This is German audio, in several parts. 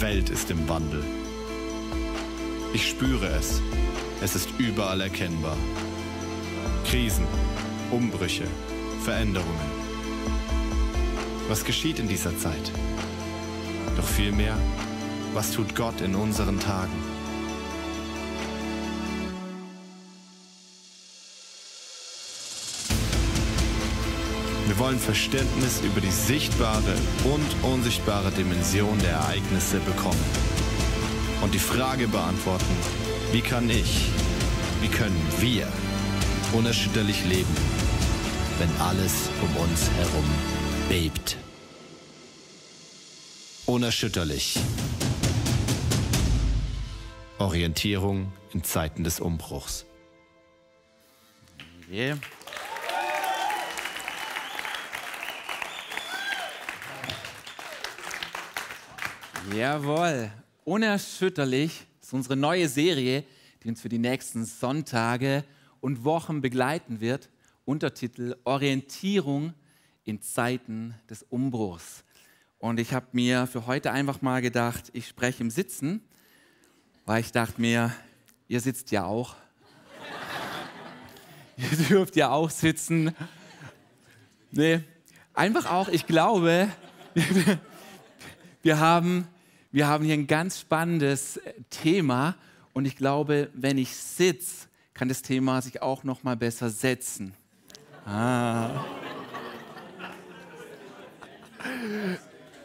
Welt ist im Wandel. Ich spüre es. Es ist überall erkennbar. Krisen, Umbrüche, Veränderungen. Was geschieht in dieser Zeit? Doch vielmehr, was tut Gott in unseren Tagen? Wir wollen Verständnis über die sichtbare und unsichtbare Dimension der Ereignisse bekommen. Und die Frage beantworten, wie kann ich, wie können wir unerschütterlich leben, wenn alles um uns herum bebt. Unerschütterlich. Orientierung in Zeiten des Umbruchs. Yeah. Jawohl, unerschütterlich ist unsere neue Serie, die uns für die nächsten Sonntage und Wochen begleiten wird. Untertitel Orientierung in Zeiten des Umbruchs. Und ich habe mir für heute einfach mal gedacht, ich spreche im Sitzen, weil ich dachte mir, ihr sitzt ja auch. ihr dürft ja auch sitzen. Nee, einfach auch, ich glaube, wir haben, wir haben hier ein ganz spannendes Thema und ich glaube, wenn ich sitze, kann das Thema sich auch noch mal besser setzen. Ah.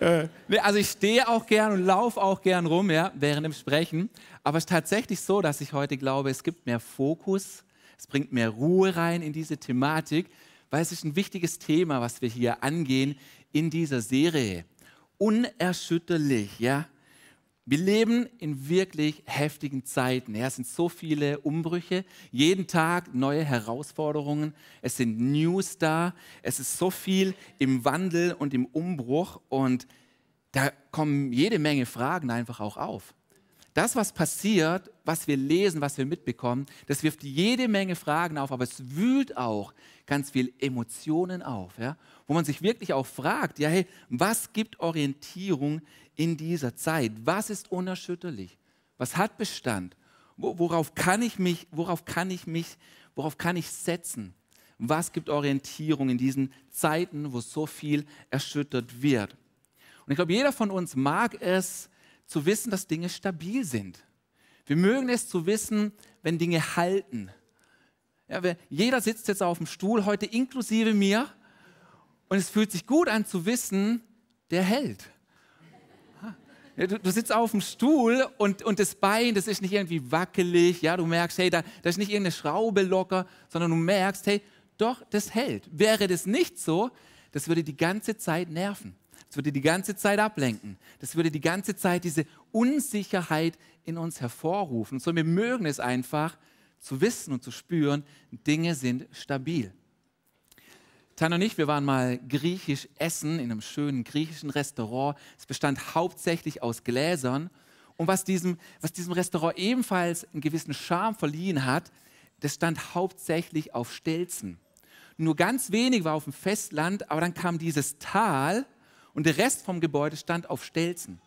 Äh, also ich stehe auch gern und laufe auch gern rum, ja, während dem Sprechen. Aber es ist tatsächlich so, dass ich heute glaube, es gibt mehr Fokus, es bringt mehr Ruhe rein in diese Thematik, weil es ist ein wichtiges Thema, was wir hier angehen in dieser Serie. Unerschütterlich, ja. Wir leben in wirklich heftigen Zeiten. Ja, es sind so viele Umbrüche, jeden Tag neue Herausforderungen. Es sind News da. Es ist so viel im Wandel und im Umbruch. Und da kommen jede Menge Fragen einfach auch auf. Das, was passiert, was wir lesen, was wir mitbekommen, das wirft jede Menge Fragen auf, aber es wühlt auch ganz viel Emotionen auf, ja? wo man sich wirklich auch fragt, ja, hey, was gibt Orientierung in dieser Zeit? Was ist unerschütterlich? Was hat Bestand? Worauf kann ich mich, worauf kann ich mich, worauf kann ich setzen? Was gibt Orientierung in diesen Zeiten, wo so viel erschüttert wird? Und ich glaube, jeder von uns mag es zu wissen, dass Dinge stabil sind. Wir mögen es zu wissen, wenn Dinge halten. Ja, jeder sitzt jetzt auf dem Stuhl, heute inklusive mir, und es fühlt sich gut an zu wissen, der hält. Du, du, sitzt auf dem Stuhl und, und das Bein, das ist nicht irgendwie wackelig. Ja, du merkst, hey, da, da ist nicht irgendeine Schraube locker, sondern du merkst, hey, doch, das hält. Wäre das nicht so, das würde die ganze Zeit nerven. Das würde die ganze Zeit ablenken. Das würde die ganze Zeit diese Unsicherheit in uns hervorrufen. So, wir mögen es einfach zu wissen und zu spüren, Dinge sind stabil. Tanja und ich, wir waren mal griechisch essen in einem schönen griechischen Restaurant. Es bestand hauptsächlich aus Gläsern. Und was diesem, was diesem Restaurant ebenfalls einen gewissen Charme verliehen hat, das stand hauptsächlich auf Stelzen. Nur ganz wenig war auf dem Festland, aber dann kam dieses Tal und der Rest vom Gebäude stand auf Stelzen.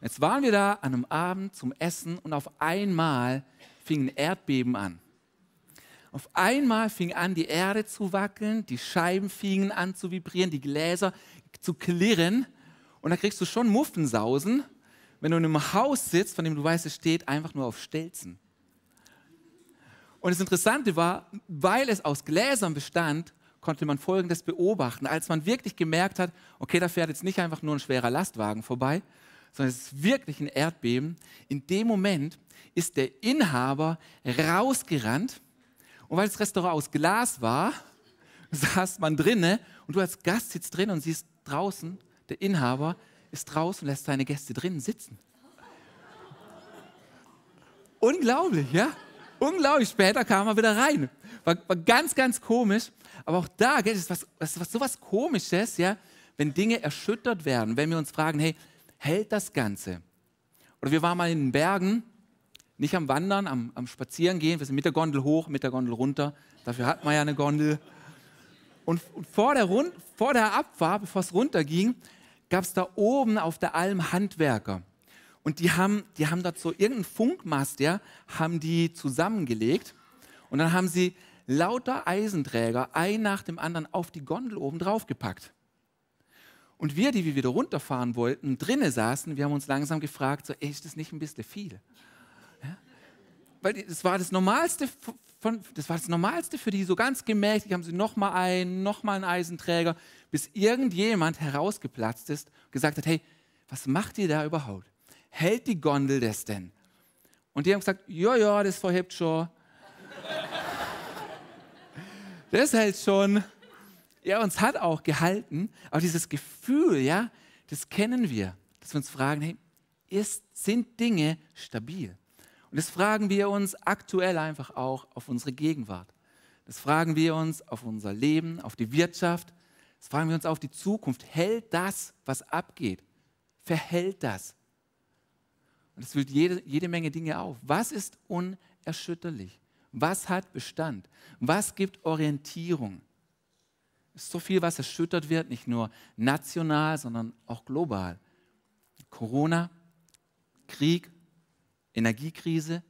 Jetzt waren wir da an einem Abend zum Essen und auf einmal fing ein Erdbeben an. Auf einmal fing an, die Erde zu wackeln, die Scheiben fingen an zu vibrieren, die Gläser zu klirren. Und da kriegst du schon Muffensausen, wenn du in einem Haus sitzt, von dem du weißt, es steht einfach nur auf Stelzen. Und das Interessante war, weil es aus Gläsern bestand, konnte man Folgendes beobachten. Als man wirklich gemerkt hat, okay, da fährt jetzt nicht einfach nur ein schwerer Lastwagen vorbei, sondern es ist wirklich ein Erdbeben. In dem Moment ist der Inhaber rausgerannt und weil das Restaurant aus Glas war, saß man drinnen und du als Gast sitzt drin und siehst draußen, der Inhaber ist draußen und lässt seine Gäste drinnen sitzen. Unglaublich, ja? Unglaublich. Später kam er wieder rein. War, war ganz, ganz komisch. Aber auch da, gell, ist was, was, was so was Komisches, ja? Wenn Dinge erschüttert werden, wenn wir uns fragen, hey, hält das Ganze? Oder wir waren mal in den Bergen nicht am Wandern, am, am Spazierengehen. Wir sind mit der Gondel hoch, mit der Gondel runter. Dafür hat man ja eine Gondel. Und vor der, Rund, vor der Abfahrt, bevor es runterging, gab es da oben auf der Alm Handwerker. Und die haben, die haben so irgendeinen Funkmast, ja, haben die zusammengelegt. Und dann haben sie lauter Eisenträger, ein nach dem anderen, auf die Gondel oben drauf gepackt. Und wir, die wir wieder runterfahren wollten, drinnen saßen, wir haben uns langsam gefragt, so, ey, ist das nicht ein bisschen viel? Weil das war das Normalste, von, das war das Normalste für die, so ganz gemächlich haben sie nochmal einen, nochmal einen Eisenträger, bis irgendjemand herausgeplatzt ist und gesagt hat, hey, was macht ihr da überhaupt? Hält die Gondel das denn? Und die haben gesagt, ja, ja, das verhebt schon. das hält schon ja, uns hat auch gehalten, aber dieses Gefühl, ja, das kennen wir, dass wir uns fragen, hey, ist, sind Dinge stabil? Und das fragen wir uns aktuell einfach auch auf unsere Gegenwart. Das fragen wir uns auf unser Leben, auf die Wirtschaft. Das fragen wir uns auf die Zukunft. Hält das, was abgeht? Verhält das? Und es füllt jede, jede Menge Dinge auf. Was ist unerschütterlich? Was hat Bestand? Was gibt Orientierung? Es ist so viel, was erschüttert wird, nicht nur national, sondern auch global. Corona, Krieg, Energiekrise,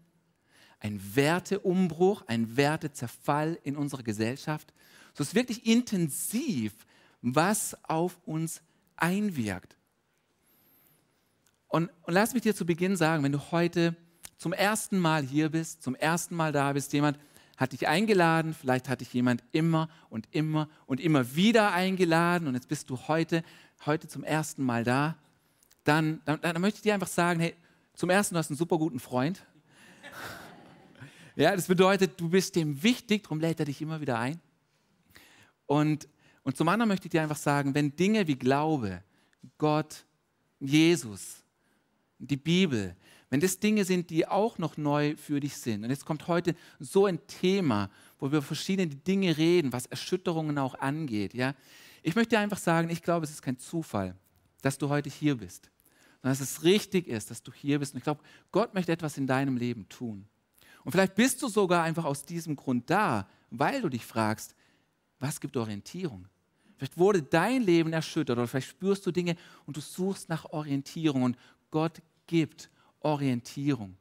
ein Werteumbruch, ein Wertezerfall in unserer Gesellschaft. So ist wirklich intensiv, was auf uns einwirkt. Und, und lass mich dir zu Beginn sagen, wenn du heute zum ersten Mal hier bist, zum ersten Mal da bist, jemand, hat dich eingeladen, vielleicht hat dich jemand immer und immer und immer wieder eingeladen und jetzt bist du heute, heute zum ersten Mal da, dann, dann, dann möchte ich dir einfach sagen, hey, zum ersten, du hast einen super guten Freund. Ja, das bedeutet, du bist dem wichtig, darum lädt er dich immer wieder ein. Und, und zum anderen möchte ich dir einfach sagen, wenn Dinge wie Glaube, Gott, Jesus, die Bibel, wenn das Dinge sind, die auch noch neu für dich sind. Und jetzt kommt heute so ein Thema, wo wir über verschiedene Dinge reden, was Erschütterungen auch angeht. Ja? Ich möchte dir einfach sagen, ich glaube, es ist kein Zufall, dass du heute hier bist, sondern dass es richtig ist, dass du hier bist. Und ich glaube, Gott möchte etwas in deinem Leben tun. Und vielleicht bist du sogar einfach aus diesem Grund da, weil du dich fragst, was gibt Orientierung? Vielleicht wurde dein Leben erschüttert oder vielleicht spürst du Dinge und du suchst nach Orientierung und Gott gibt Orientierung.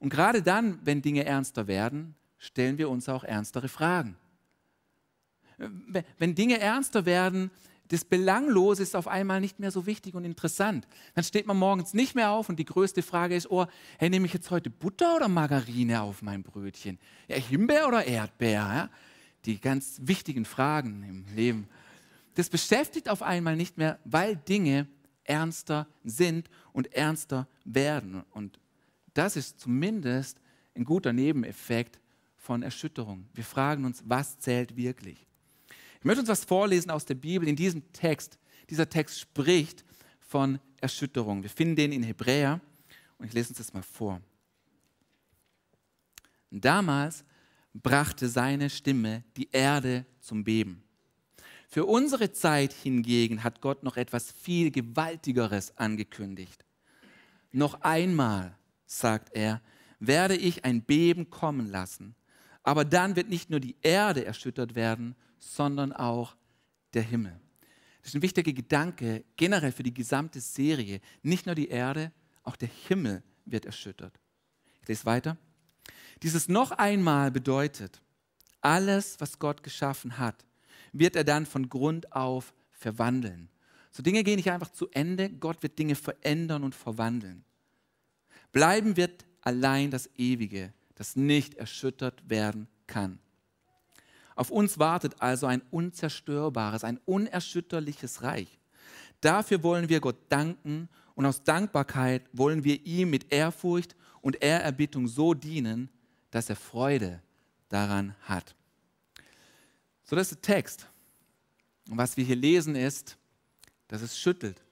Und gerade dann, wenn Dinge ernster werden, stellen wir uns auch ernstere Fragen. Wenn Dinge ernster werden, das Belanglose ist auf einmal nicht mehr so wichtig und interessant. Dann steht man morgens nicht mehr auf und die größte Frage ist, oh, hey, nehme ich jetzt heute Butter oder Margarine auf mein Brötchen? Ja, Himbeer oder Erdbeer? Ja? Die ganz wichtigen Fragen im Leben. Das beschäftigt auf einmal nicht mehr, weil Dinge ernster sind und ernster werden. Und das ist zumindest ein guter Nebeneffekt von Erschütterung. Wir fragen uns, was zählt wirklich? Ich möchte uns was vorlesen aus der Bibel. In diesem Text, dieser Text spricht von Erschütterung. Wir finden den in Hebräer und ich lese uns das mal vor. Damals brachte seine Stimme die Erde zum Beben. Für unsere Zeit hingegen hat Gott noch etwas viel Gewaltigeres angekündigt. Noch einmal, sagt er, werde ich ein Beben kommen lassen. Aber dann wird nicht nur die Erde erschüttert werden, sondern auch der Himmel. Das ist ein wichtiger Gedanke generell für die gesamte Serie. Nicht nur die Erde, auch der Himmel wird erschüttert. Ich lese weiter. Dieses noch einmal bedeutet, alles, was Gott geschaffen hat, wird er dann von Grund auf verwandeln. So Dinge gehen nicht einfach zu Ende, Gott wird Dinge verändern und verwandeln. Bleiben wird allein das Ewige, das nicht erschüttert werden kann. Auf uns wartet also ein unzerstörbares, ein unerschütterliches Reich. Dafür wollen wir Gott danken und aus Dankbarkeit wollen wir ihm mit Ehrfurcht und Ehrerbietung so dienen, dass er Freude daran hat. So, das ist der Text. Und was wir hier lesen ist, dass es schüttelt.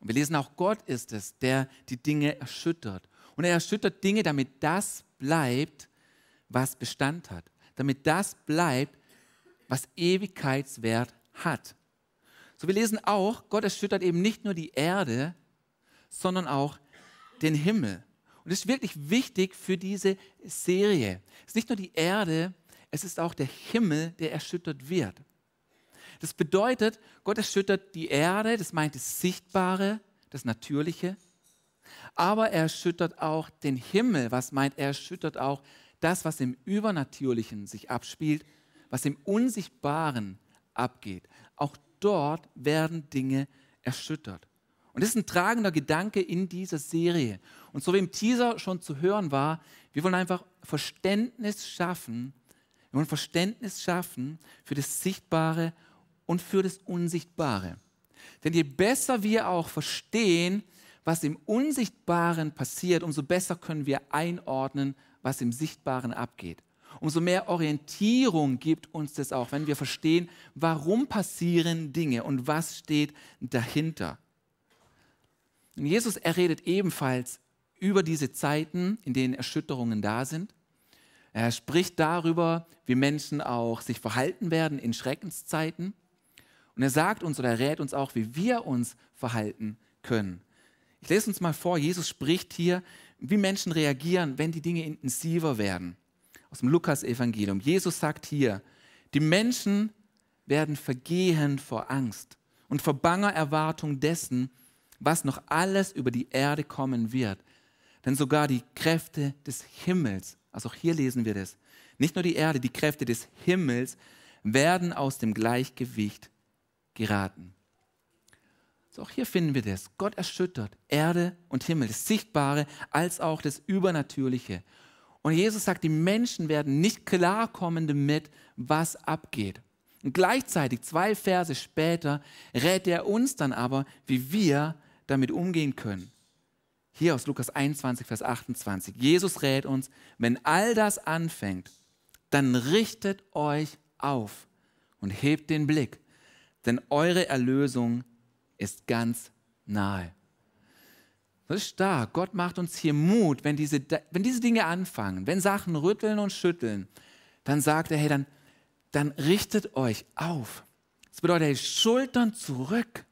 Und wir lesen auch, Gott ist es, der die Dinge erschüttert. Und er erschüttert Dinge, damit das bleibt, was Bestand hat. Damit das bleibt, was Ewigkeitswert hat. So, wir lesen auch, Gott erschüttert eben nicht nur die Erde, sondern auch den Himmel. Und das ist wirklich wichtig für diese Serie. Es ist nicht nur die Erde, es ist auch der Himmel, der erschüttert wird. Das bedeutet, Gott erschüttert die Erde, das meint das Sichtbare, das Natürliche. Aber er erschüttert auch den Himmel. Was meint er? erschüttert auch das, was im Übernatürlichen sich abspielt, was im Unsichtbaren abgeht. Auch dort werden Dinge erschüttert. Und das ist ein tragender Gedanke in dieser Serie. Und so wie im Teaser schon zu hören war, wir wollen einfach Verständnis schaffen. Wir wollen Verständnis schaffen für das Sichtbare und für das Unsichtbare. Denn je besser wir auch verstehen, was im Unsichtbaren passiert, umso besser können wir einordnen, was im Sichtbaren abgeht. Umso mehr Orientierung gibt uns das auch, wenn wir verstehen, warum passieren Dinge und was steht dahinter. Und Jesus, er redet ebenfalls über diese Zeiten, in denen Erschütterungen da sind. Er spricht darüber, wie Menschen auch sich verhalten werden in Schreckenszeiten. Und er sagt uns oder er rät uns auch, wie wir uns verhalten können. Ich lese uns mal vor, Jesus spricht hier, wie Menschen reagieren, wenn die Dinge intensiver werden. Aus dem Lukas-Evangelium. Jesus sagt hier, die Menschen werden vergehen vor Angst und vor banger Erwartung dessen, was noch alles über die Erde kommen wird. Denn sogar die Kräfte des Himmels, also auch hier lesen wir das, nicht nur die Erde, die Kräfte des Himmels werden aus dem Gleichgewicht geraten. So, auch hier finden wir das. Gott erschüttert Erde und Himmel, das Sichtbare als auch das Übernatürliche. Und Jesus sagt, die Menschen werden nicht klarkommen damit, was abgeht. Und gleichzeitig, zwei Verse später, rät er uns dann aber, wie wir damit umgehen können. Hier aus Lukas 21, Vers 28. Jesus rät uns, wenn all das anfängt, dann richtet euch auf und hebt den Blick, denn eure Erlösung ist ganz nahe. Das ist stark. Gott macht uns hier Mut, wenn diese, wenn diese Dinge anfangen, wenn Sachen rütteln und schütteln, dann sagt er, hey, dann, dann richtet euch auf. Das bedeutet, hey, Schultern zurück,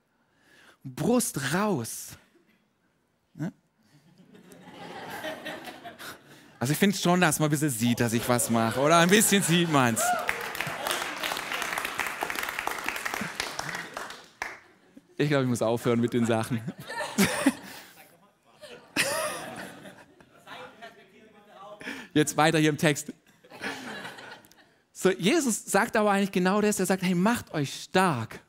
Brust raus. Ne? Also ich finde schon, dass man ein bisschen sieht, dass ich was mache. Oder ein bisschen sieht man es. Ich glaube, ich muss aufhören mit den Sachen. Jetzt weiter hier im Text. So, Jesus sagt aber eigentlich genau das. Er sagt, hey, macht euch stark.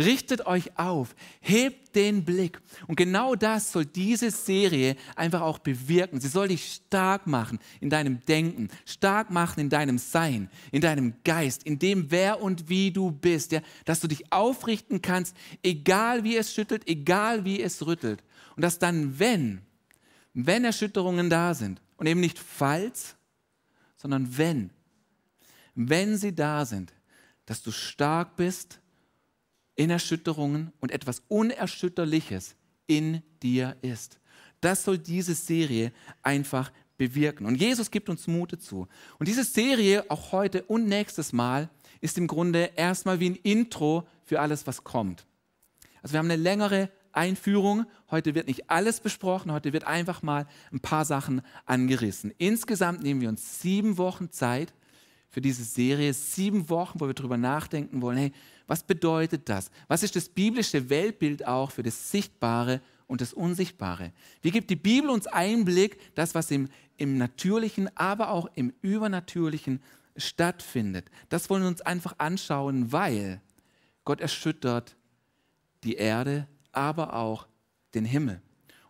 Richtet euch auf, hebt den Blick. Und genau das soll diese Serie einfach auch bewirken. Sie soll dich stark machen in deinem Denken, stark machen in deinem Sein, in deinem Geist, in dem, wer und wie du bist. Ja? Dass du dich aufrichten kannst, egal wie es schüttelt, egal wie es rüttelt. Und dass dann, wenn, wenn Erschütterungen da sind, und eben nicht falls, sondern wenn, wenn sie da sind, dass du stark bist in Erschütterungen und etwas Unerschütterliches in dir ist. Das soll diese Serie einfach bewirken. Und Jesus gibt uns Mut dazu. Und diese Serie, auch heute und nächstes Mal, ist im Grunde erstmal wie ein Intro für alles, was kommt. Also wir haben eine längere Einführung. Heute wird nicht alles besprochen, heute wird einfach mal ein paar Sachen angerissen. Insgesamt nehmen wir uns sieben Wochen Zeit für diese Serie, sieben Wochen, wo wir darüber nachdenken wollen, hey, was bedeutet das? Was ist das biblische Weltbild auch für das Sichtbare und das Unsichtbare? Wie gibt die Bibel uns Einblick, das, was im, im Natürlichen, aber auch im Übernatürlichen stattfindet? Das wollen wir uns einfach anschauen, weil Gott erschüttert die Erde, aber auch den Himmel.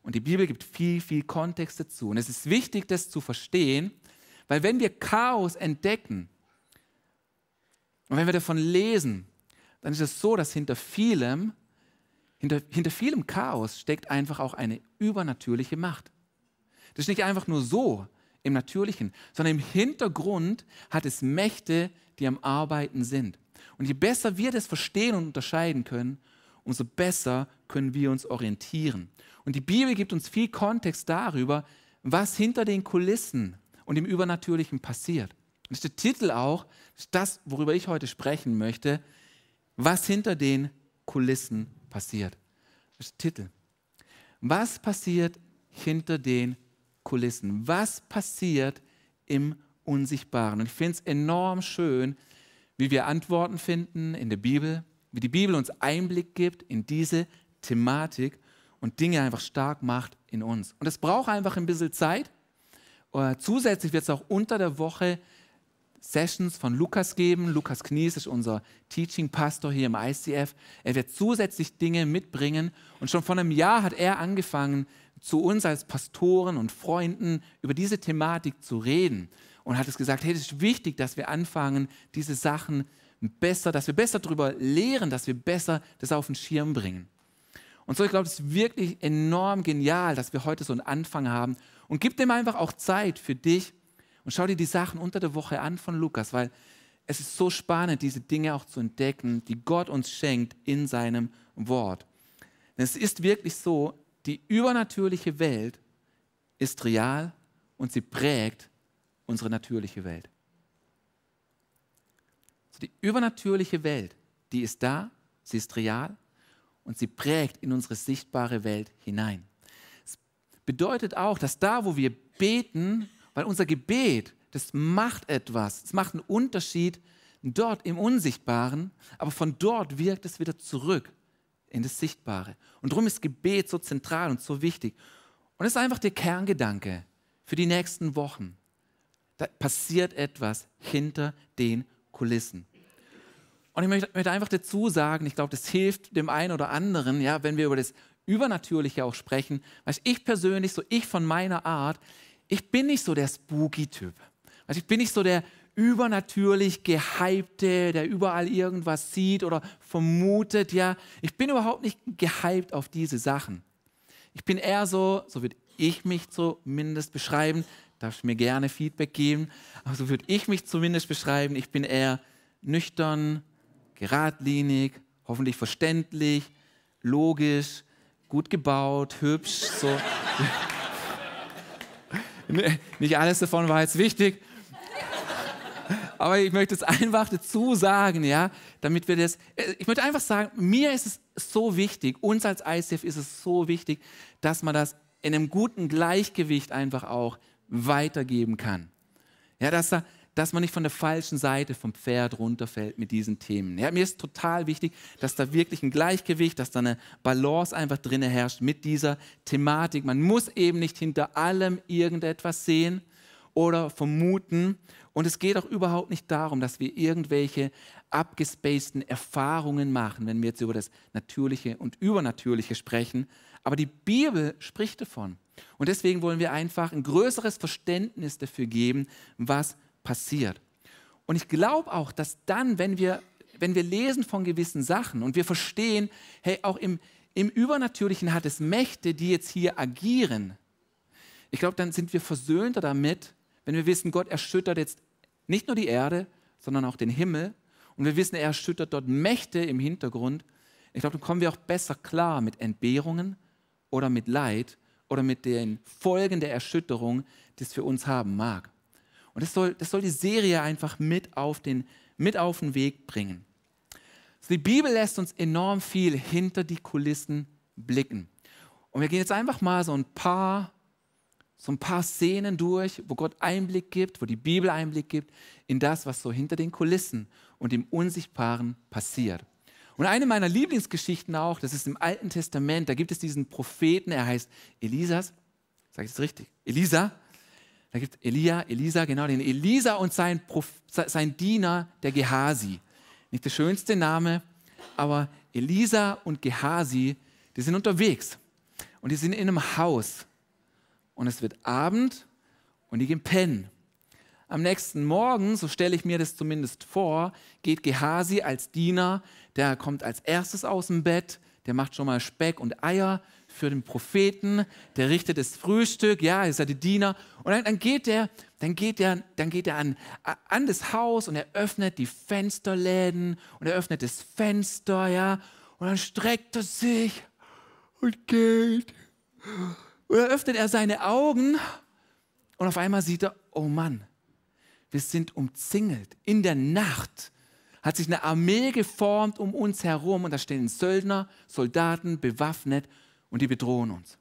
Und die Bibel gibt viel, viel Kontext dazu. Und es ist wichtig, das zu verstehen, weil wenn wir Chaos entdecken und wenn wir davon lesen, dann ist es so, dass hinter vielem, hinter, hinter vielem Chaos steckt einfach auch eine übernatürliche Macht. Das ist nicht einfach nur so im Natürlichen, sondern im Hintergrund hat es Mächte, die am Arbeiten sind. Und je besser wir das verstehen und unterscheiden können, umso besser können wir uns orientieren. Und die Bibel gibt uns viel Kontext darüber, was hinter den Kulissen und im Übernatürlichen passiert. Ist der Titel auch, das worüber ich heute sprechen möchte, was hinter den Kulissen passiert. Das ist der Titel. Was passiert hinter den Kulissen? Was passiert im Unsichtbaren? Und ich finde es enorm schön, wie wir Antworten finden in der Bibel, wie die Bibel uns Einblick gibt in diese Thematik. und Dinge einfach stark macht in uns. Und es braucht einfach ein bisschen Zeit. Uh, zusätzlich wird es auch unter der Woche Sessions von Lukas geben. Lukas Knies ist unser Teaching-Pastor hier im ICF. Er wird zusätzlich Dinge mitbringen. Und schon vor einem Jahr hat er angefangen, zu uns als Pastoren und Freunden über diese Thematik zu reden. Und hat es gesagt, hey, es ist wichtig, dass wir anfangen, diese Sachen besser, dass wir besser darüber lehren, dass wir besser das auf den Schirm bringen. Und so, ich glaube, es ist wirklich enorm genial, dass wir heute so einen Anfang haben. Und gib dem einfach auch Zeit für dich, und schau dir die Sachen unter der Woche an von Lukas, weil es ist so spannend, diese Dinge auch zu entdecken, die Gott uns schenkt in seinem Wort. Denn es ist wirklich so, die übernatürliche Welt ist real und sie prägt unsere natürliche Welt. Die übernatürliche Welt, die ist da, sie ist real und sie prägt in unsere sichtbare Welt hinein. Es bedeutet auch, dass da, wo wir beten, weil unser Gebet, das macht etwas, es macht einen Unterschied dort im Unsichtbaren, aber von dort wirkt es wieder zurück in das Sichtbare. Und darum ist Gebet so zentral und so wichtig. Und das ist einfach der Kerngedanke für die nächsten Wochen. Da passiert etwas hinter den Kulissen. Und ich möchte, einfach dazu sagen, ich glaube, das hilft dem einen oder anderen, ja, wenn wir über das Übernatürliche auch sprechen. Weil ich persönlich, so ich von meiner Art, ich bin nicht so der Spooky-Typ. Also ich bin nicht so der übernatürlich gehypte, der überall irgendwas sieht oder vermutet. Ja, ich bin überhaupt nicht gehypt auf diese Sachen. Ich bin eher so, so würde ich mich zumindest beschreiben, darfst mir gerne Feedback geben, aber so würde ich mich zumindest beschreiben. Ich bin eher nüchtern, geradlinig, hoffentlich verständlich, logisch, gut gebaut, hübsch, so. Nicht alles davon war jetzt wichtig. Aber ich möchte es einfach dazu sagen, ja, damit wir das. Ich möchte einfach sagen, mir ist es so wichtig, uns als ICF ist es so wichtig, dass man das in einem guten Gleichgewicht einfach auch weitergeben kann. Ja, dass da, dass man nicht von der falschen Seite vom Pferd runterfällt mit diesen Themen. Ja, mir ist total wichtig, dass da wirklich ein Gleichgewicht, dass da eine Balance einfach drin herrscht mit dieser Thematik. Man muss eben nicht hinter allem irgendetwas sehen oder vermuten. Und es geht auch überhaupt nicht darum, dass wir irgendwelche abgespaceden Erfahrungen machen, wenn wir jetzt über das Natürliche und Übernatürliche sprechen. Aber die Bibel spricht davon. Und deswegen wollen wir einfach ein größeres Verständnis dafür geben, was passiert. Und ich glaube auch, dass dann, wenn wir, wenn wir lesen von gewissen Sachen und wir verstehen, hey, auch im, im Übernatürlichen hat es Mächte, die jetzt hier agieren. Ich glaube, dann sind wir versöhnter damit, wenn wir wissen, Gott erschüttert jetzt nicht nur die Erde, sondern auch den Himmel. Und wir wissen, er erschüttert dort Mächte im Hintergrund. Ich glaube, dann kommen wir auch besser klar mit Entbehrungen oder mit Leid oder mit den Folgen der Erschütterung, die es für uns haben mag. Und das soll, das soll die Serie einfach mit auf den, mit auf den Weg bringen. Also die Bibel lässt uns enorm viel hinter die Kulissen blicken. Und wir gehen jetzt einfach mal so ein paar, so ein paar Szenen durch, wo Gott Einblick gibt, wo die Bibel Einblick gibt in das, was so hinter den Kulissen und im Unsichtbaren passiert. Und eine meiner Lieblingsgeschichten auch, das ist im Alten Testament, da gibt es diesen Propheten, er heißt Elisas, sage ich das richtig? Elisa, da gibt es Elia, Elisa, genau, den Elisa und sein, Prof, sein Diener, der Gehasi. Nicht der schönste Name, aber Elisa und Gehasi, die sind unterwegs und die sind in einem Haus. Und es wird Abend und die gehen pennen. Am nächsten Morgen, so stelle ich mir das zumindest vor, geht Gehasi als Diener, der kommt als erstes aus dem Bett, der macht schon mal Speck und Eier für den Propheten, der richtet das Frühstück, ja, ist ja der Diener. Und dann, dann geht er, dann geht er, dann geht er an, an das Haus und er öffnet die Fensterläden und er öffnet das Fenster, ja, und dann streckt er sich und geht. Und dann öffnet er seine Augen und auf einmal sieht er, oh Mann, wir sind umzingelt in der Nacht hat sich eine Armee geformt um uns herum und da stehen Söldner, Soldaten bewaffnet und die bedrohen uns.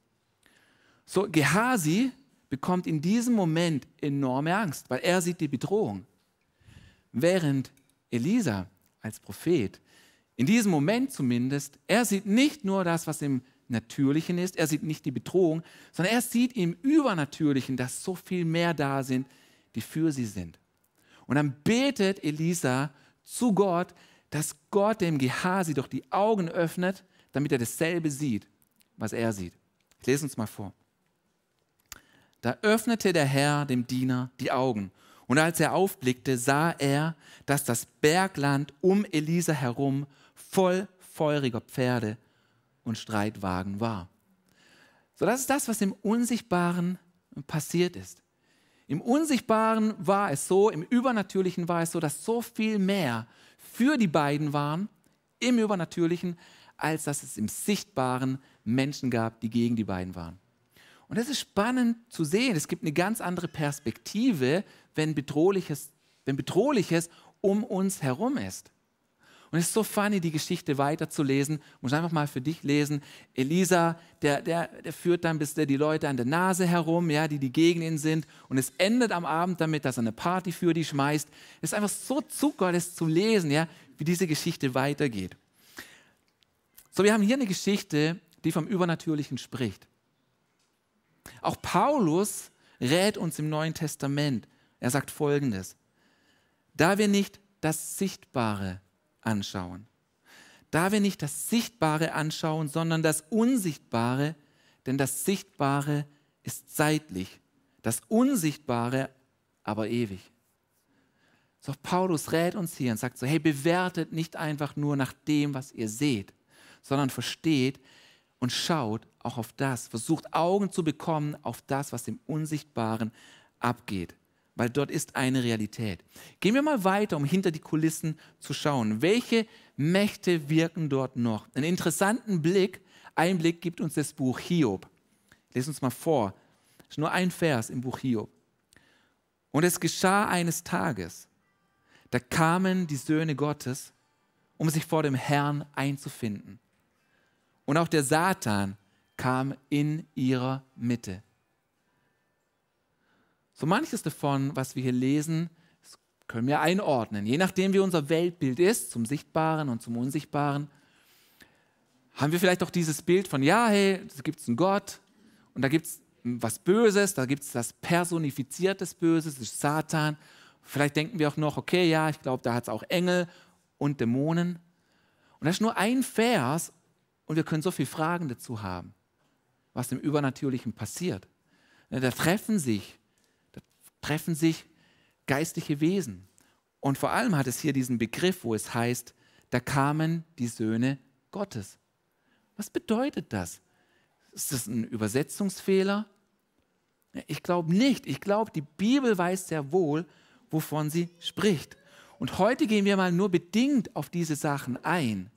So, Gehasi bekommt in diesem Moment enorme Angst, weil er sieht die Bedrohung. Während Elisa als Prophet in diesem Moment zumindest, er sieht nicht nur das, was im Natürlichen ist. Er sieht nicht die Bedrohung, sondern er sieht im Übernatürlichen, dass so viel mehr da sind, die für sie sind. Und dann betet Elisa zu Gott, dass Gott dem Gehasi doch die Augen öffnet, damit er dasselbe sieht, was er sieht. Ich lese uns mal vor. Da öffnete der Herr dem Diener die Augen. Und als er aufblickte, sah er, dass das Bergland um Elisa herum voll feuriger Pferde und Streitwagen war. So, das ist das, was im Unsichtbaren passiert ist. Im Unsichtbaren war es so, im Übernatürlichen war es so, dass so viel mehr für die beiden waren, im Übernatürlichen, als dass es im Sichtbaren Menschen gab, die gegen die beiden waren. Und das ist spannend zu sehen. Es gibt eine ganz andere Perspektive, wenn Bedrohliches, wenn Bedrohliches um uns herum ist. Und es ist so funny, die Geschichte weiterzulesen. Muss einfach mal für dich lesen. Elisa, der, der, der führt dann bis die Leute an der Nase herum, ja, die die gegen ihn sind. Und es endet am Abend damit, dass er eine Party für die schmeißt. Es ist einfach so Zucker, das zu lesen, ja, wie diese Geschichte weitergeht. So, wir haben hier eine Geschichte, die vom Übernatürlichen spricht. Auch Paulus rät uns im Neuen Testament. Er sagt folgendes: Da wir nicht das Sichtbare anschauen, da wir nicht das Sichtbare anschauen, sondern das Unsichtbare, denn das Sichtbare ist zeitlich, das Unsichtbare aber ewig. So, Paulus rät uns hier und sagt so, hey, bewertet nicht einfach nur nach dem, was ihr seht, sondern versteht und schaut auch auf das, versucht Augen zu bekommen auf das, was im Unsichtbaren abgeht, weil dort ist eine Realität. Gehen wir mal weiter, um hinter die Kulissen zu schauen. Welche Mächte wirken dort noch? Einen interessanten Blick, Einblick gibt uns das Buch Hiob. Lest uns mal vor. Das ist nur ein Vers im Buch Hiob. Und es geschah eines Tages, da kamen die Söhne Gottes, um sich vor dem Herrn einzufinden. Und auch der Satan kam in ihrer Mitte. So manches davon, was wir hier lesen, können wir einordnen. Je nachdem, wie unser Weltbild ist, zum Sichtbaren und zum Unsichtbaren, haben wir vielleicht auch dieses Bild von, ja, hey, da gibt es einen Gott und da gibt es was Böses, da gibt es das personifiziertes Böses, das ist Satan. Vielleicht denken wir auch noch, okay, ja, ich glaube, da hat es auch Engel und Dämonen. Und das ist nur ein Vers und wir können so viele Fragen dazu haben was im Übernatürlichen passiert. Da treffen sich, da treffen sich geistliche Wesen. Und vor allem hat es hier diesen Begriff, wo es heißt, da kamen die Söhne Gottes. Was bedeutet das? Ist das ein Übersetzungsfehler? Ich glaube nicht. Ich glaube, die Bibel weiß sehr wohl, wovon sie spricht. Und heute gehen wir mal nur bedingt auf diese Sachen ein.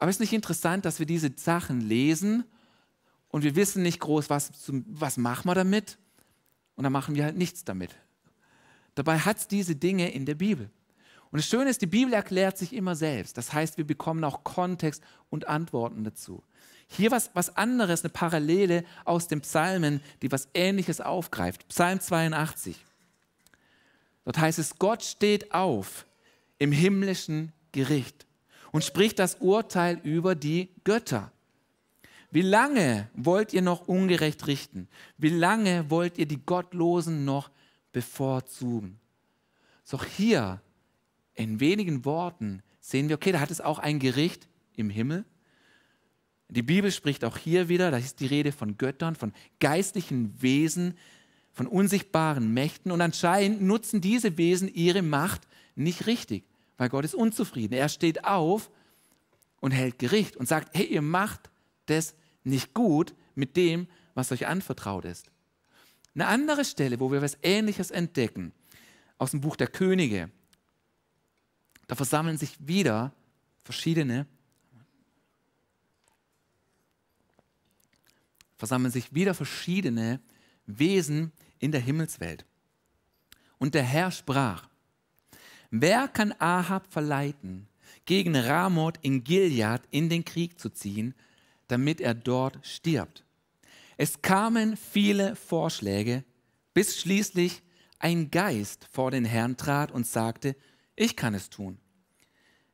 Aber es ist nicht interessant, dass wir diese Sachen lesen und wir wissen nicht groß, was, was machen wir damit und dann machen wir halt nichts damit. Dabei hat es diese Dinge in der Bibel. Und das Schöne ist, die Bibel erklärt sich immer selbst. Das heißt, wir bekommen auch Kontext und Antworten dazu. Hier was, was anderes, eine Parallele aus den Psalmen, die was Ähnliches aufgreift. Psalm 82. Dort heißt es, Gott steht auf im himmlischen Gericht und spricht das Urteil über die Götter. Wie lange wollt ihr noch ungerecht richten? Wie lange wollt ihr die Gottlosen noch bevorzugen? So hier in wenigen Worten sehen wir, okay, da hat es auch ein Gericht im Himmel. Die Bibel spricht auch hier wieder, da ist die Rede von Göttern, von geistlichen Wesen, von unsichtbaren Mächten. Und anscheinend nutzen diese Wesen ihre Macht nicht richtig, weil Gott ist unzufrieden. Er steht auf und hält Gericht und sagt, hey, ihr macht das nicht gut mit dem, was euch anvertraut ist. Eine andere Stelle, wo wir was Ähnliches entdecken, aus dem Buch der Könige, da versammeln sich wieder verschiedene, versammeln sich wieder verschiedene Wesen in der Himmelswelt. Und der Herr sprach, wer kann Ahab verleiten, gegen Ramoth in Gilead in den Krieg zu ziehen, damit er dort stirbt. Es kamen viele Vorschläge, bis schließlich ein Geist vor den Herrn trat und sagte, ich kann es tun.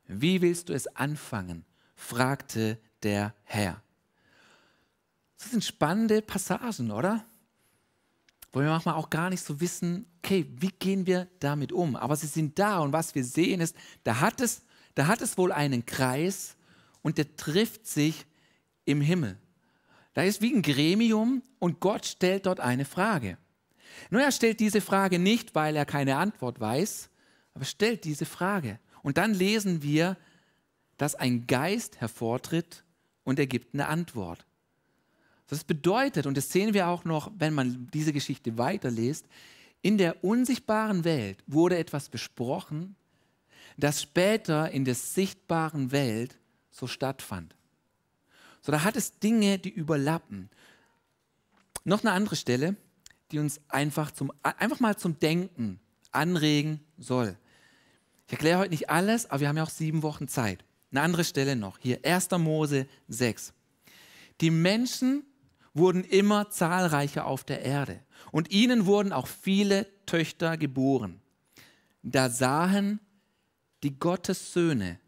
Wie willst du es anfangen? fragte der Herr. Das sind spannende Passagen, oder? Wo wir manchmal auch gar nicht so wissen, okay, wie gehen wir damit um? Aber sie sind da und was wir sehen ist, da hat es, da hat es wohl einen Kreis und der trifft sich im Himmel. Da ist wie ein Gremium und Gott stellt dort eine Frage. Nur er stellt diese Frage nicht, weil er keine Antwort weiß, aber stellt diese Frage. Und dann lesen wir, dass ein Geist hervortritt und er gibt eine Antwort. Das bedeutet, und das sehen wir auch noch, wenn man diese Geschichte weiterliest, in der unsichtbaren Welt wurde etwas besprochen, das später in der sichtbaren Welt so stattfand. So, da hat es Dinge, die überlappen. Noch eine andere Stelle, die uns einfach, zum, einfach mal zum Denken anregen soll. Ich erkläre heute nicht alles, aber wir haben ja auch sieben Wochen Zeit. Eine andere Stelle noch, hier 1. Mose 6. Die Menschen wurden immer zahlreicher auf der Erde und ihnen wurden auch viele Töchter geboren. Da sahen die Gottes Söhne,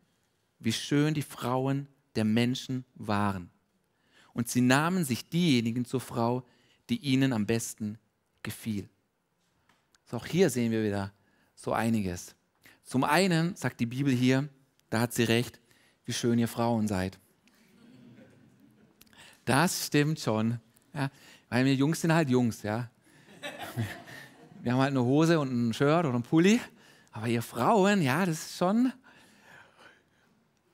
wie schön die Frauen der Menschen waren. Und sie nahmen sich diejenigen zur Frau, die ihnen am besten gefiel. So, auch hier sehen wir wieder so einiges. Zum einen sagt die Bibel hier, da hat sie recht, wie schön ihr Frauen seid. Das stimmt schon. Ja, weil wir Jungs sind halt Jungs, ja. Wir haben halt eine Hose und ein Shirt oder ein Pulli. Aber ihr Frauen, ja, das ist schon.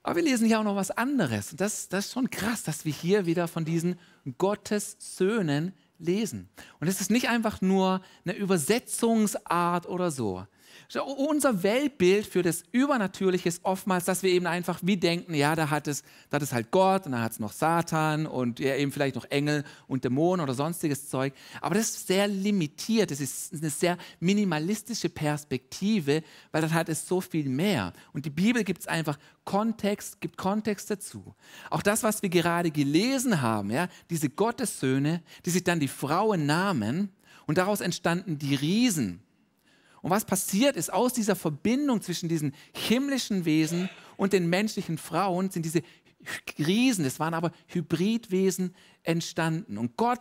Aber wir lesen hier auch noch was anderes. Und das, das ist schon krass, dass wir hier wieder von diesen Gottes Söhnen lesen. Und es ist nicht einfach nur eine Übersetzungsart oder so. Unser Weltbild für das Übernatürliche ist oftmals, dass wir eben einfach wie denken, ja, da hat es, das ist halt Gott und da hat es noch Satan und ja, eben vielleicht noch Engel und Dämonen oder sonstiges Zeug. Aber das ist sehr limitiert, das ist eine sehr minimalistische Perspektive, weil dann hat es so viel mehr. Und die Bibel gibt es einfach Kontext, gibt Kontext dazu. Auch das, was wir gerade gelesen haben, ja, diese Gottessöhne, die sich dann die Frauen nahmen und daraus entstanden die Riesen und was passiert ist, aus dieser Verbindung zwischen diesen himmlischen Wesen und den menschlichen Frauen sind diese Riesen, es waren aber Hybridwesen entstanden. Und Gott,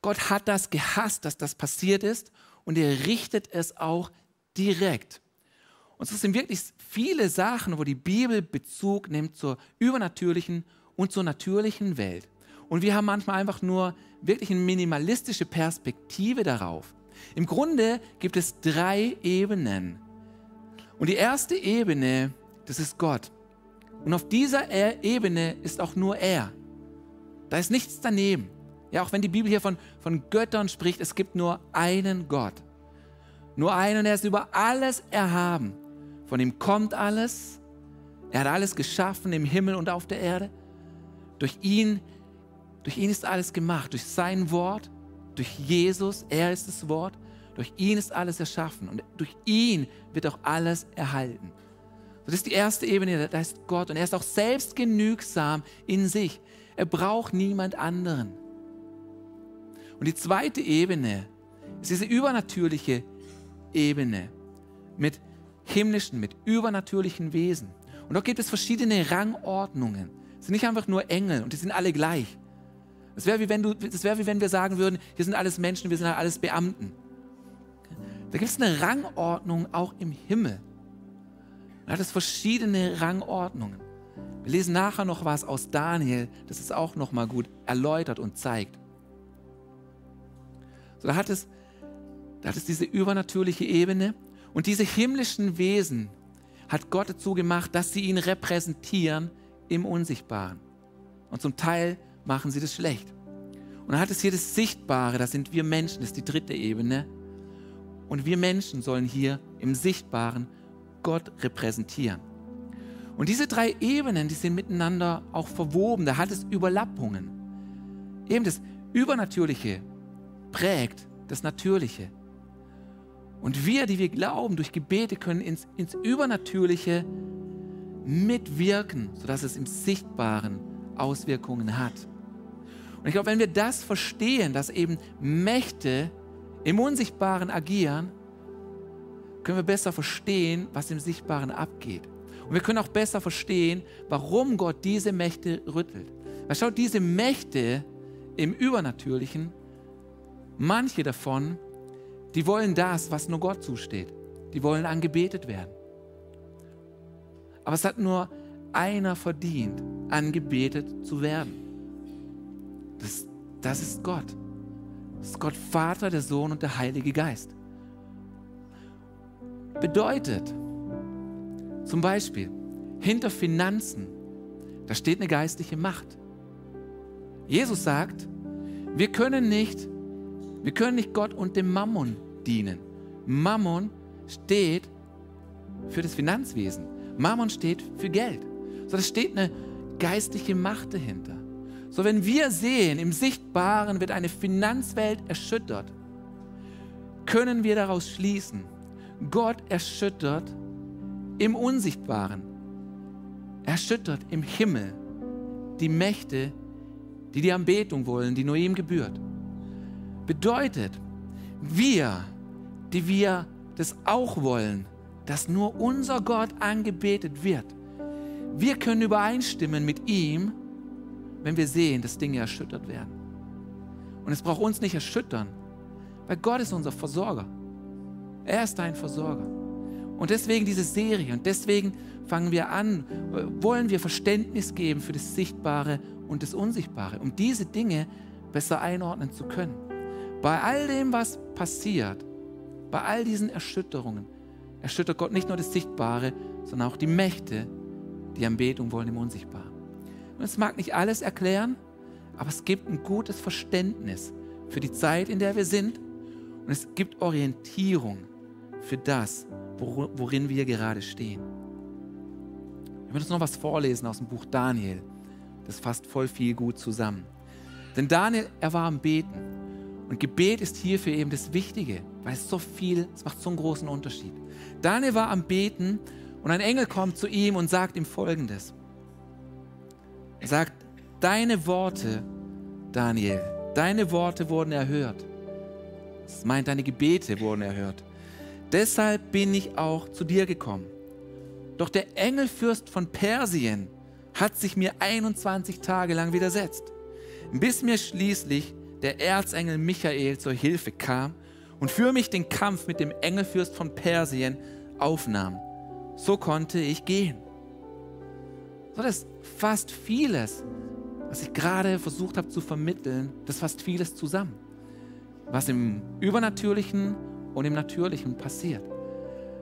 Gott hat das gehasst, dass das passiert ist und er richtet es auch direkt. Und so sind wirklich viele Sachen, wo die Bibel Bezug nimmt zur übernatürlichen und zur natürlichen Welt. Und wir haben manchmal einfach nur wirklich eine minimalistische Perspektive darauf. Im Grunde gibt es drei Ebenen. Und die erste Ebene, das ist Gott. Und auf dieser e- Ebene ist auch nur er. Da ist nichts daneben. Ja, auch wenn die Bibel hier von, von Göttern spricht, es gibt nur einen Gott. Nur einen und er ist über alles erhaben. Von ihm kommt alles. Er hat alles geschaffen im Himmel und auf der Erde. Durch ihn, durch ihn ist alles gemacht, durch sein Wort durch Jesus, er ist das Wort, durch ihn ist alles erschaffen und durch ihn wird auch alles erhalten. Das ist die erste Ebene, da ist Gott und er ist auch selbst genügsam in sich. Er braucht niemand anderen. Und die zweite Ebene ist diese übernatürliche Ebene mit himmlischen, mit übernatürlichen Wesen. Und dort gibt es verschiedene Rangordnungen. Es sind nicht einfach nur Engel und die sind alle gleich. Das wäre wie, wenn wär wie wenn wir sagen würden, hier sind alles Menschen, wir sind halt alles Beamten. Da gibt es eine Rangordnung auch im Himmel. Da hat es verschiedene Rangordnungen. Wir lesen nachher noch was aus Daniel, das ist auch nochmal gut erläutert und zeigt. So, da, hat es, da hat es diese übernatürliche Ebene und diese himmlischen Wesen hat Gott dazu gemacht, dass sie ihn repräsentieren im Unsichtbaren. Und zum Teil machen sie das schlecht. Und dann hat es hier das Sichtbare, das sind wir Menschen, das ist die dritte Ebene. Und wir Menschen sollen hier im Sichtbaren Gott repräsentieren. Und diese drei Ebenen, die sind miteinander auch verwoben, da hat es Überlappungen. Eben das Übernatürliche prägt das Natürliche. Und wir, die wir glauben, durch Gebete können ins, ins Übernatürliche mitwirken, sodass es im Sichtbaren Auswirkungen hat. Und ich glaube, wenn wir das verstehen, dass eben Mächte im Unsichtbaren agieren, können wir besser verstehen, was im Sichtbaren abgeht. Und wir können auch besser verstehen, warum Gott diese Mächte rüttelt. Weil schaut, diese Mächte im Übernatürlichen, manche davon, die wollen das, was nur Gott zusteht. Die wollen angebetet werden. Aber es hat nur einer verdient, angebetet zu werden. Das, das ist Gott. Das ist Gott Vater, der Sohn und der Heilige Geist. Bedeutet zum Beispiel, hinter Finanzen, da steht eine geistliche Macht. Jesus sagt, wir können nicht, wir können nicht Gott und dem Mammon dienen. Mammon steht für das Finanzwesen. Mammon steht für Geld. So, da steht eine geistliche Macht dahinter. So, wenn wir sehen, im Sichtbaren wird eine Finanzwelt erschüttert, können wir daraus schließen, Gott erschüttert im Unsichtbaren, erschüttert im Himmel die Mächte, die die Anbetung wollen, die nur ihm gebührt. Bedeutet, wir, die wir das auch wollen, dass nur unser Gott angebetet wird, wir können übereinstimmen mit ihm, wenn wir sehen, dass Dinge erschüttert werden. Und es braucht uns nicht erschüttern, weil Gott ist unser Versorger. Er ist dein Versorger. Und deswegen diese Serie und deswegen fangen wir an, wollen wir Verständnis geben für das Sichtbare und das Unsichtbare, um diese Dinge besser einordnen zu können. Bei all dem, was passiert, bei all diesen Erschütterungen, erschüttert Gott nicht nur das Sichtbare, sondern auch die Mächte, die Anbetung wollen im Unsichtbaren. Und es mag nicht alles erklären, aber es gibt ein gutes Verständnis für die Zeit, in der wir sind. Und es gibt Orientierung für das, worin wir gerade stehen. Ich möchte uns noch was vorlesen aus dem Buch Daniel. Das fasst voll viel gut zusammen. Denn Daniel, er war am Beten. Und Gebet ist hierfür eben das Wichtige, weil es so viel, es macht so einen großen Unterschied. Daniel war am Beten und ein Engel kommt zu ihm und sagt ihm folgendes. Er sagt, deine Worte, Daniel, deine Worte wurden erhört. Das meint, deine Gebete wurden erhört. Deshalb bin ich auch zu dir gekommen. Doch der Engelfürst von Persien hat sich mir 21 Tage lang widersetzt, bis mir schließlich der Erzengel Michael zur Hilfe kam und für mich den Kampf mit dem Engelfürst von Persien aufnahm. So konnte ich gehen. So, das fasst vieles, was ich gerade versucht habe zu vermitteln, das fasst vieles zusammen, was im Übernatürlichen und im Natürlichen passiert.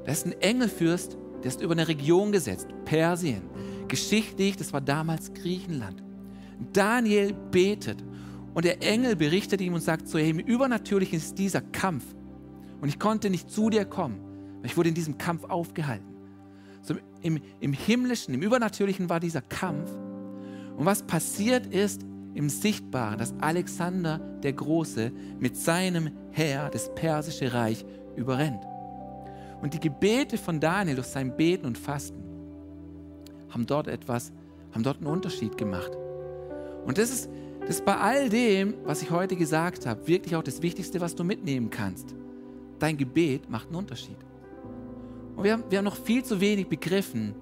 Da ist ein Engelfürst, der ist über eine Region gesetzt, Persien. Geschichtlich, das war damals Griechenland. Daniel betet und der Engel berichtet ihm und sagt so, hey, im Übernatürlichen ist dieser Kampf und ich konnte nicht zu dir kommen, ich wurde in diesem Kampf aufgehalten. Im, Im Himmlischen, im Übernatürlichen war dieser Kampf. Und was passiert ist im Sichtbaren, dass Alexander der Große mit seinem Heer das persische Reich überrennt. Und die Gebete von Daniel durch sein Beten und Fasten haben dort etwas, haben dort einen Unterschied gemacht. Und das ist, das ist bei all dem, was ich heute gesagt habe, wirklich auch das Wichtigste, was du mitnehmen kannst. Dein Gebet macht einen Unterschied. Und wir haben, wir haben noch viel zu wenig begriffen,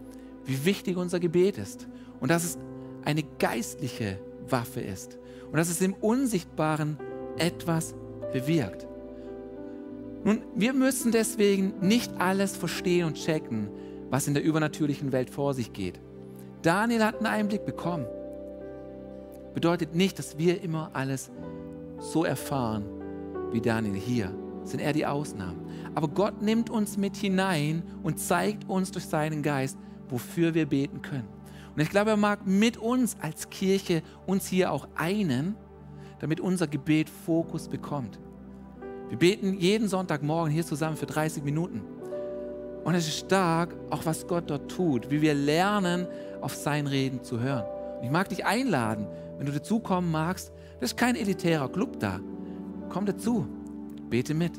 wie wichtig unser Gebet ist. Und dass es eine geistliche Waffe ist. Und dass es im Unsichtbaren etwas bewirkt. Nun, wir müssen deswegen nicht alles verstehen und checken, was in der übernatürlichen Welt vor sich geht. Daniel hat einen Einblick bekommen. Bedeutet nicht, dass wir immer alles so erfahren wie Daniel hier. Sind eher die Ausnahmen. Aber Gott nimmt uns mit hinein und zeigt uns durch seinen Geist, wofür wir beten können. Und ich glaube, er mag mit uns als Kirche uns hier auch einen, damit unser Gebet Fokus bekommt. Wir beten jeden Sonntagmorgen hier zusammen für 30 Minuten. Und es ist stark, auch was Gott dort tut, wie wir lernen, auf sein Reden zu hören. Und ich mag dich einladen, wenn du dazukommen magst. Das ist kein elitärer Club da. Komm dazu, bete mit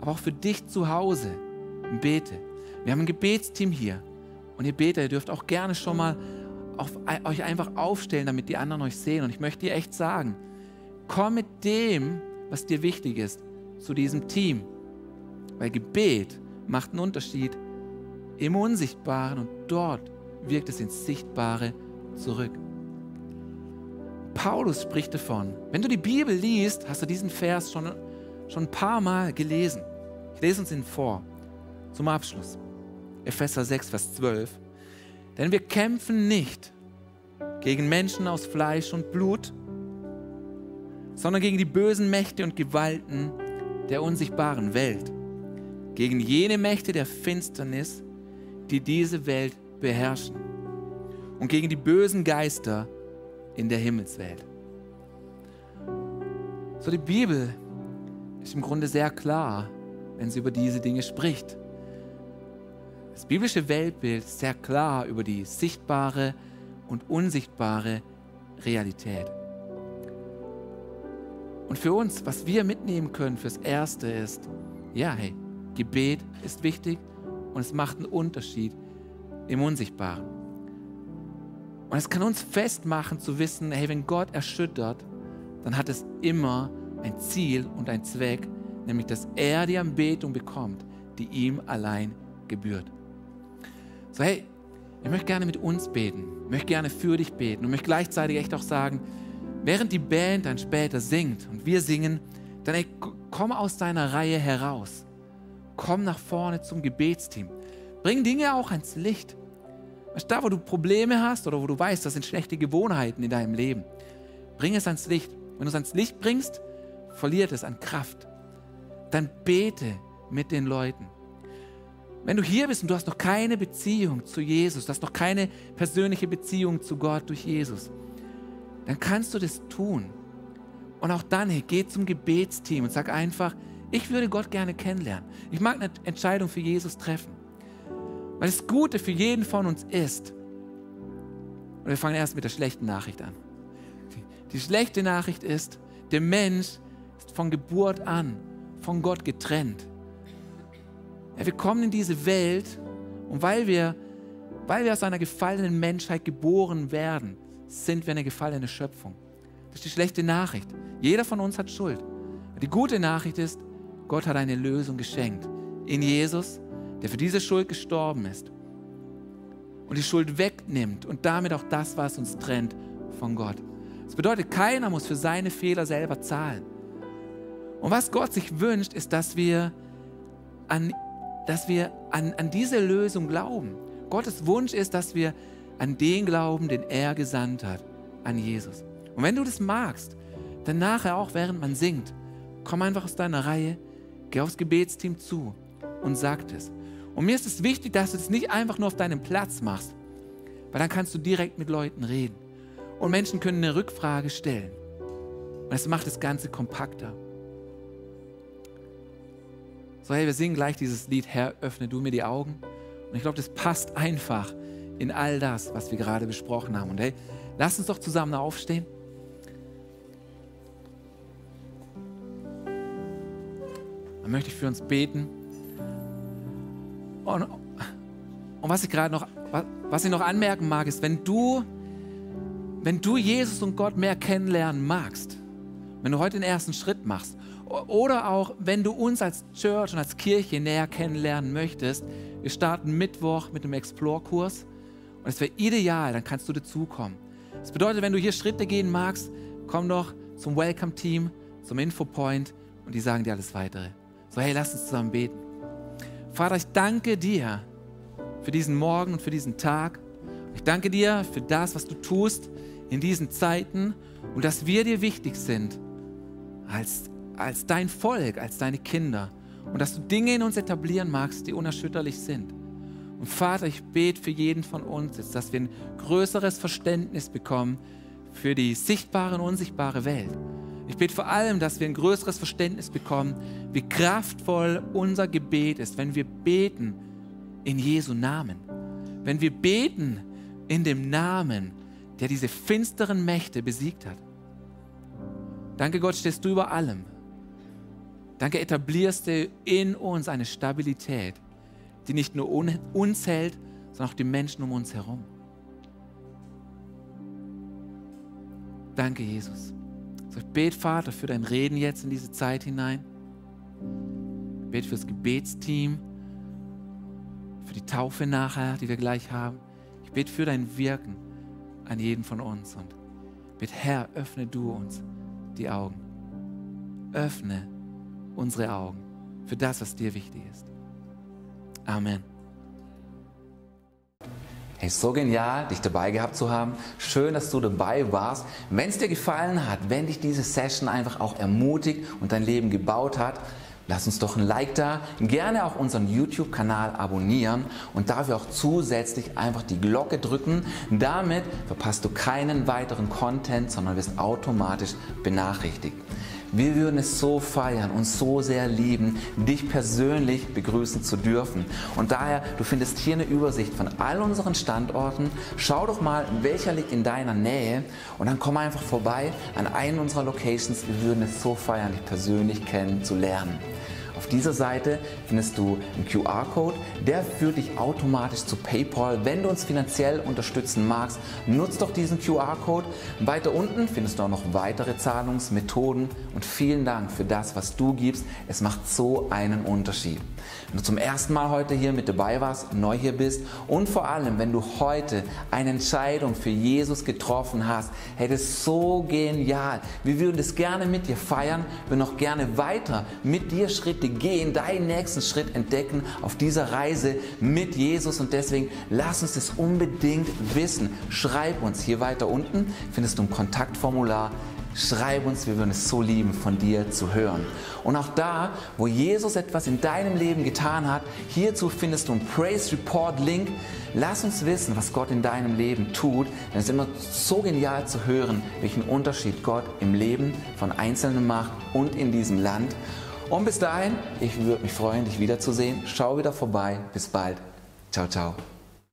aber auch für dich zu Hause. Bete. Wir haben ein Gebetsteam hier. Und ihr betet, ihr dürft auch gerne schon mal auf, euch einfach aufstellen, damit die anderen euch sehen. Und ich möchte dir echt sagen, komm mit dem, was dir wichtig ist, zu diesem Team. Weil Gebet macht einen Unterschied im Unsichtbaren und dort wirkt es ins Sichtbare zurück. Paulus spricht davon. Wenn du die Bibel liest, hast du diesen Vers schon, schon ein paar Mal gelesen. Ich lese uns ihn vor, zum Abschluss. Epheser 6, Vers 12. Denn wir kämpfen nicht gegen Menschen aus Fleisch und Blut, sondern gegen die bösen Mächte und Gewalten der unsichtbaren Welt, gegen jene Mächte der Finsternis, die diese Welt beherrschen und gegen die bösen Geister in der Himmelswelt. So die Bibel ist im Grunde sehr klar, wenn sie über diese Dinge spricht. Das biblische Weltbild ist sehr klar über die sichtbare und unsichtbare Realität. Und für uns, was wir mitnehmen können fürs Erste ist, ja, hey, Gebet ist wichtig und es macht einen Unterschied im Unsichtbaren. Und es kann uns festmachen zu wissen, hey, wenn Gott erschüttert, dann hat es immer ein Ziel und ein Zweck, nämlich dass er die Anbetung bekommt, die ihm allein gebührt. So, hey, ich möchte gerne mit uns beten, ich möchte gerne für dich beten und möchte gleichzeitig echt auch sagen, während die Band dann später singt und wir singen, dann ey, komm aus deiner Reihe heraus. Komm nach vorne zum Gebetsteam. Bring Dinge auch ans Licht. Da, wo du Probleme hast oder wo du weißt, das sind schlechte Gewohnheiten in deinem Leben, bring es ans Licht. Wenn du es ans Licht bringst, verliert es an Kraft. Dann bete mit den Leuten. Wenn du hier bist und du hast noch keine Beziehung zu Jesus, du hast noch keine persönliche Beziehung zu Gott durch Jesus, dann kannst du das tun. Und auch dann, hey, geh zum Gebetsteam und sag einfach, ich würde Gott gerne kennenlernen. Ich mag eine Entscheidung für Jesus treffen. Weil das Gute für jeden von uns ist, und wir fangen erst mit der schlechten Nachricht an. Die, die schlechte Nachricht ist, der Mensch von Geburt an von Gott getrennt. Ja, wir kommen in diese Welt und weil wir, weil wir aus einer gefallenen Menschheit geboren werden, sind wir eine gefallene Schöpfung. Das ist die schlechte Nachricht. Jeder von uns hat Schuld. Die gute Nachricht ist, Gott hat eine Lösung geschenkt. In Jesus der für diese Schuld gestorben ist und die Schuld wegnimmt und damit auch das, was uns trennt von Gott. Das bedeutet, keiner muss für seine Fehler selber zahlen. Und was Gott sich wünscht, ist, dass wir an, dass wir an, an diese Lösung glauben. Gottes Wunsch ist, dass wir an den glauben, den er gesandt hat, an Jesus. Und wenn du das magst, dann nachher auch, während man singt, komm einfach aus deiner Reihe, geh aufs Gebetsteam zu und sag es. Und mir ist es wichtig, dass du es nicht einfach nur auf deinem Platz machst, weil dann kannst du direkt mit Leuten reden. Und Menschen können eine Rückfrage stellen. Und das macht das Ganze kompakter. So, hey, wir singen gleich dieses Lied, Herr, öffne du mir die Augen. Und ich glaube, das passt einfach in all das, was wir gerade besprochen haben. Und hey, lass uns doch zusammen aufstehen. Dann möchte ich für uns beten. Und, und was ich gerade noch, was ich noch anmerken mag, ist, wenn du, wenn du Jesus und Gott mehr kennenlernen magst, wenn du heute den ersten Schritt machst, oder auch wenn du uns als Church und als Kirche näher kennenlernen möchtest, wir starten Mittwoch mit einem Explore-Kurs und es wäre ideal, dann kannst du dazukommen. Das bedeutet, wenn du hier Schritte gehen magst, komm doch zum Welcome-Team, zum Infopoint und die sagen dir alles weitere. So, hey, lass uns zusammen beten. Vater, ich danke dir für diesen Morgen und für diesen Tag. Ich danke dir für das, was du tust in diesen Zeiten und dass wir dir wichtig sind als, als dein Volk, als deine Kinder und dass du Dinge in uns etablieren magst, die unerschütterlich sind. Und Vater, ich bete für jeden von uns jetzt, dass wir ein größeres Verständnis bekommen für die sichtbare und unsichtbare Welt. Ich bete vor allem, dass wir ein größeres Verständnis bekommen, wie kraftvoll unser Gebet ist, wenn wir beten in Jesu Namen. Wenn wir beten in dem Namen, der diese finsteren Mächte besiegt hat. Danke Gott, stehst du über allem. Danke, etablierst du in uns eine Stabilität, die nicht nur uns hält, sondern auch die Menschen um uns herum. Danke, Jesus. So, ich bete, Vater, für dein Reden jetzt in diese Zeit hinein. Ich bete fürs Gebetsteam, für die Taufe nachher, die wir gleich haben. Ich bete für dein Wirken an jeden von uns. Und Bitte Herr, öffne du uns die Augen. Öffne unsere Augen für das, was dir wichtig ist. Amen. Hey, so genial, dich dabei gehabt zu haben. Schön, dass du dabei warst. Wenn es dir gefallen hat, wenn dich diese Session einfach auch ermutigt und dein Leben gebaut hat, lass uns doch ein Like da. Gerne auch unseren YouTube-Kanal abonnieren und dafür auch zusätzlich einfach die Glocke drücken. Damit verpasst du keinen weiteren Content, sondern wirst automatisch benachrichtigt. Wir würden es so feiern und so sehr lieben, dich persönlich begrüßen zu dürfen. Und daher, du findest hier eine Übersicht von all unseren Standorten. Schau doch mal, welcher liegt in deiner Nähe und dann komm einfach vorbei an einen unserer Locations. Wir würden es so feiern, dich persönlich kennenzulernen. Auf dieser Seite findest du einen QR-Code, der führt dich automatisch zu PayPal. Wenn du uns finanziell unterstützen magst, nutzt doch diesen QR-Code. Weiter unten findest du auch noch weitere Zahlungsmethoden und vielen Dank für das, was du gibst. Es macht so einen Unterschied. Wenn du zum ersten Mal heute hier mit dabei warst, neu hier bist und vor allem, wenn du heute eine Entscheidung für Jesus getroffen hast, hey, ist so genial. Wir würden das gerne mit dir feiern, wir noch gerne weiter mit dir Schritte gehen, deinen nächsten Schritt entdecken auf dieser Reise mit Jesus und deswegen lass uns das unbedingt wissen. Schreib uns hier weiter unten, findest du ein Kontaktformular Schreib uns, wir würden es so lieben, von dir zu hören. Und auch da, wo Jesus etwas in deinem Leben getan hat, hierzu findest du einen Praise Report Link. Lass uns wissen, was Gott in deinem Leben tut. Denn es ist immer so genial zu hören, welchen Unterschied Gott im Leben von Einzelnen macht und in diesem Land. Und bis dahin, ich würde mich freuen, dich wiederzusehen. Schau wieder vorbei. Bis bald. Ciao, ciao.